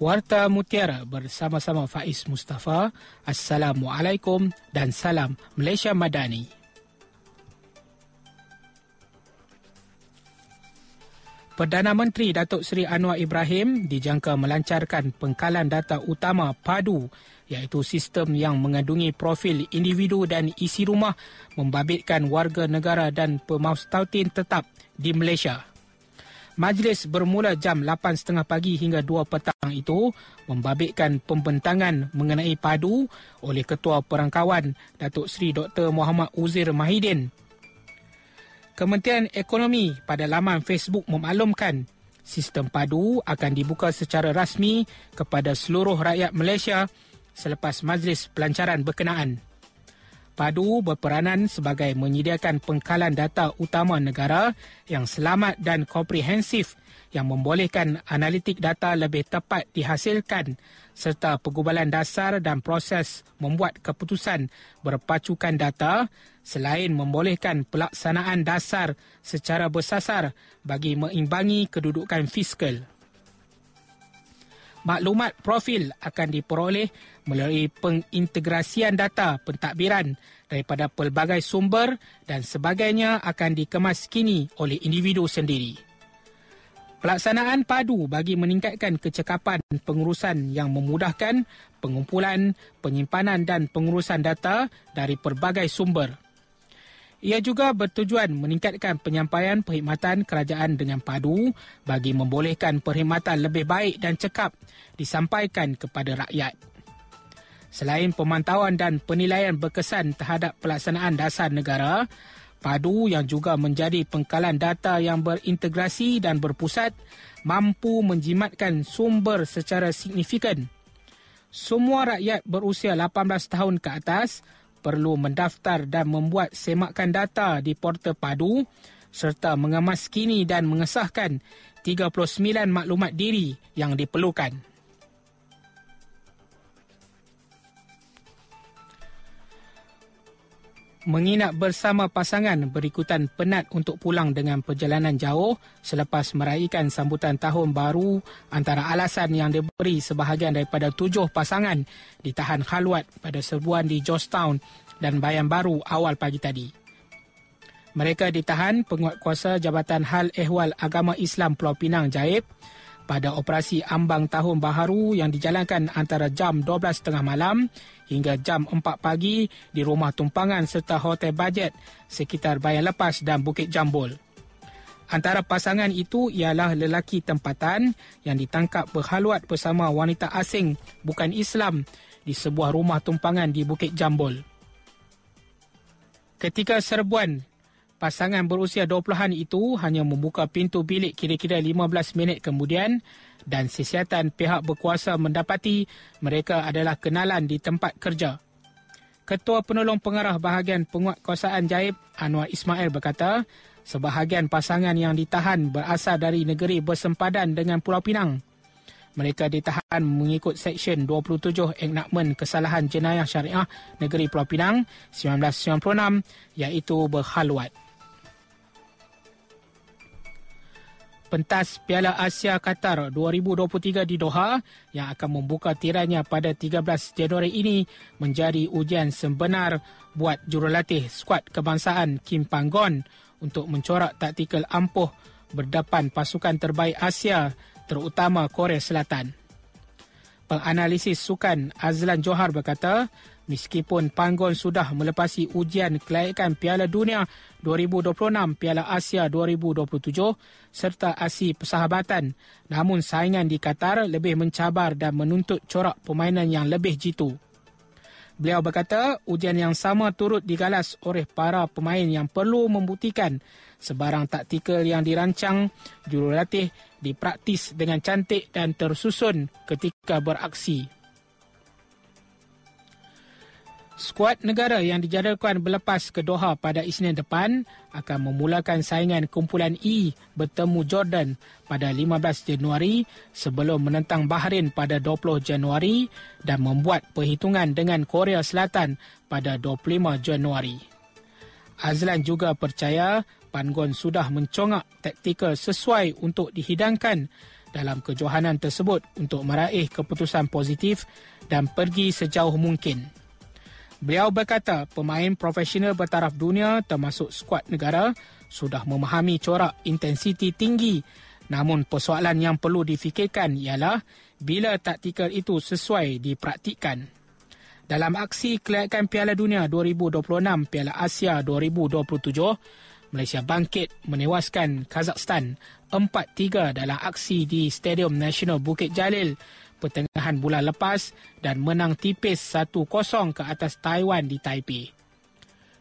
Warta Mutiara bersama-sama Faiz Mustafa. Assalamualaikum dan salam Malaysia Madani. Perdana Menteri Datuk Seri Anwar Ibrahim dijangka melancarkan pengkalan data utama PADU iaitu sistem yang mengandungi profil individu dan isi rumah membabitkan warga negara dan pemaustautin tetap di Malaysia. Majlis bermula jam 8.30 pagi hingga 2 petang itu membabitkan pembentangan mengenai padu oleh Ketua Perangkawan Datuk Seri Dr. Muhammad Uzir Mahidin. Kementerian Ekonomi pada laman Facebook memaklumkan sistem padu akan dibuka secara rasmi kepada seluruh rakyat Malaysia selepas majlis pelancaran berkenaan. Padu berperanan sebagai menyediakan pengkalan data utama negara yang selamat dan komprehensif yang membolehkan analitik data lebih tepat dihasilkan serta pergubalan dasar dan proses membuat keputusan berpacukan data selain membolehkan pelaksanaan dasar secara bersasar bagi mengimbangi kedudukan fiskal maklumat profil akan diperoleh melalui pengintegrasian data pentadbiran daripada pelbagai sumber dan sebagainya akan dikemas kini oleh individu sendiri. Pelaksanaan padu bagi meningkatkan kecekapan pengurusan yang memudahkan pengumpulan, penyimpanan dan pengurusan data dari pelbagai sumber. Ia juga bertujuan meningkatkan penyampaian perkhidmatan kerajaan dengan padu bagi membolehkan perkhidmatan lebih baik dan cekap disampaikan kepada rakyat. Selain pemantauan dan penilaian berkesan terhadap pelaksanaan dasar negara, padu yang juga menjadi pengkalan data yang berintegrasi dan berpusat mampu menjimatkan sumber secara signifikan. Semua rakyat berusia 18 tahun ke atas perlu mendaftar dan membuat semakan data di portal padu serta mengemaskini dan mengesahkan 39 maklumat diri yang diperlukan. Menginap bersama pasangan berikutan penat untuk pulang dengan perjalanan jauh selepas meraihkan sambutan tahun baru antara alasan yang diberi sebahagian daripada tujuh pasangan ditahan khaluat pada serbuan di Georgetown dan Bayan Baru awal pagi tadi. Mereka ditahan penguatkuasa Jabatan Hal Ehwal Agama Islam Pulau Pinang Jaib pada operasi ambang tahun baharu yang dijalankan antara jam 12.30 malam hingga jam 4 pagi di rumah tumpangan serta hotel bajet sekitar Bayan Lepas dan Bukit Jambul. Antara pasangan itu ialah lelaki tempatan yang ditangkap berhaluat bersama wanita asing bukan Islam di sebuah rumah tumpangan di Bukit Jambul. Ketika serbuan pasangan berusia 20-an itu hanya membuka pintu bilik kira-kira 15 minit kemudian dan sesiatan pihak berkuasa mendapati mereka adalah kenalan di tempat kerja. Ketua Penolong Pengarah Bahagian Penguatkuasaan Jaib Anwar Ismail berkata, sebahagian pasangan yang ditahan berasal dari negeri bersempadan dengan Pulau Pinang. Mereka ditahan mengikut Seksyen 27 Enakmen Kesalahan Jenayah Syariah Negeri Pulau Pinang 1996 iaitu berhaluat. Pentas Piala Asia Qatar 2023 di Doha yang akan membuka tirainya pada 13 Januari ini menjadi ujian sebenar buat jurulatih skuad kebangsaan Kim Panggon untuk mencorak taktikal ampuh berdepan pasukan terbaik Asia terutama Korea Selatan. Penganalisis sukan Azlan Johar berkata, Meskipun Panggon sudah melepasi ujian kelayakan Piala Dunia 2026, Piala Asia 2027 serta Asi Persahabatan, namun saingan di Qatar lebih mencabar dan menuntut corak permainan yang lebih jitu. Beliau berkata, ujian yang sama turut digalas oleh para pemain yang perlu membuktikan sebarang taktikal yang dirancang jurulatih dipraktis dengan cantik dan tersusun ketika beraksi. Skuad negara yang dijadualkan berlepas ke Doha pada Isnin depan akan memulakan saingan kumpulan E bertemu Jordan pada 15 Januari sebelum menentang Bahrain pada 20 Januari dan membuat perhitungan dengan Korea Selatan pada 25 Januari. Azlan juga percaya Pangon sudah mencongak taktikal sesuai untuk dihidangkan dalam kejohanan tersebut untuk meraih keputusan positif dan pergi sejauh mungkin. Beliau berkata pemain profesional bertaraf dunia termasuk skuad negara sudah memahami corak intensiti tinggi namun persoalan yang perlu difikirkan ialah bila taktikal itu sesuai dipraktikkan. Dalam aksi kelayakan Piala Dunia 2026 Piala Asia 2027, Malaysia bangkit menewaskan Kazakhstan 4-3 dalam aksi di Stadium Nasional Bukit Jalil pertengahan bulan lepas dan menang tipis 1-0 ke atas Taiwan di Taipei.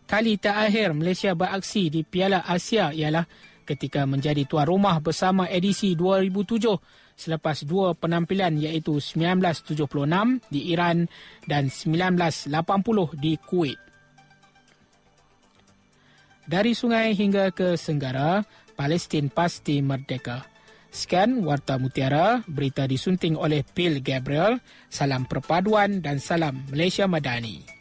Kali terakhir Malaysia beraksi di Piala Asia ialah ketika menjadi tuan rumah bersama edisi 2007 selepas dua penampilan iaitu 1976 di Iran dan 1980 di Kuwait. Dari sungai hingga ke Senggara, Palestin pasti merdeka. Sekian Warta Mutiara, berita disunting oleh Bill Gabriel. Salam perpaduan dan salam Malaysia Madani.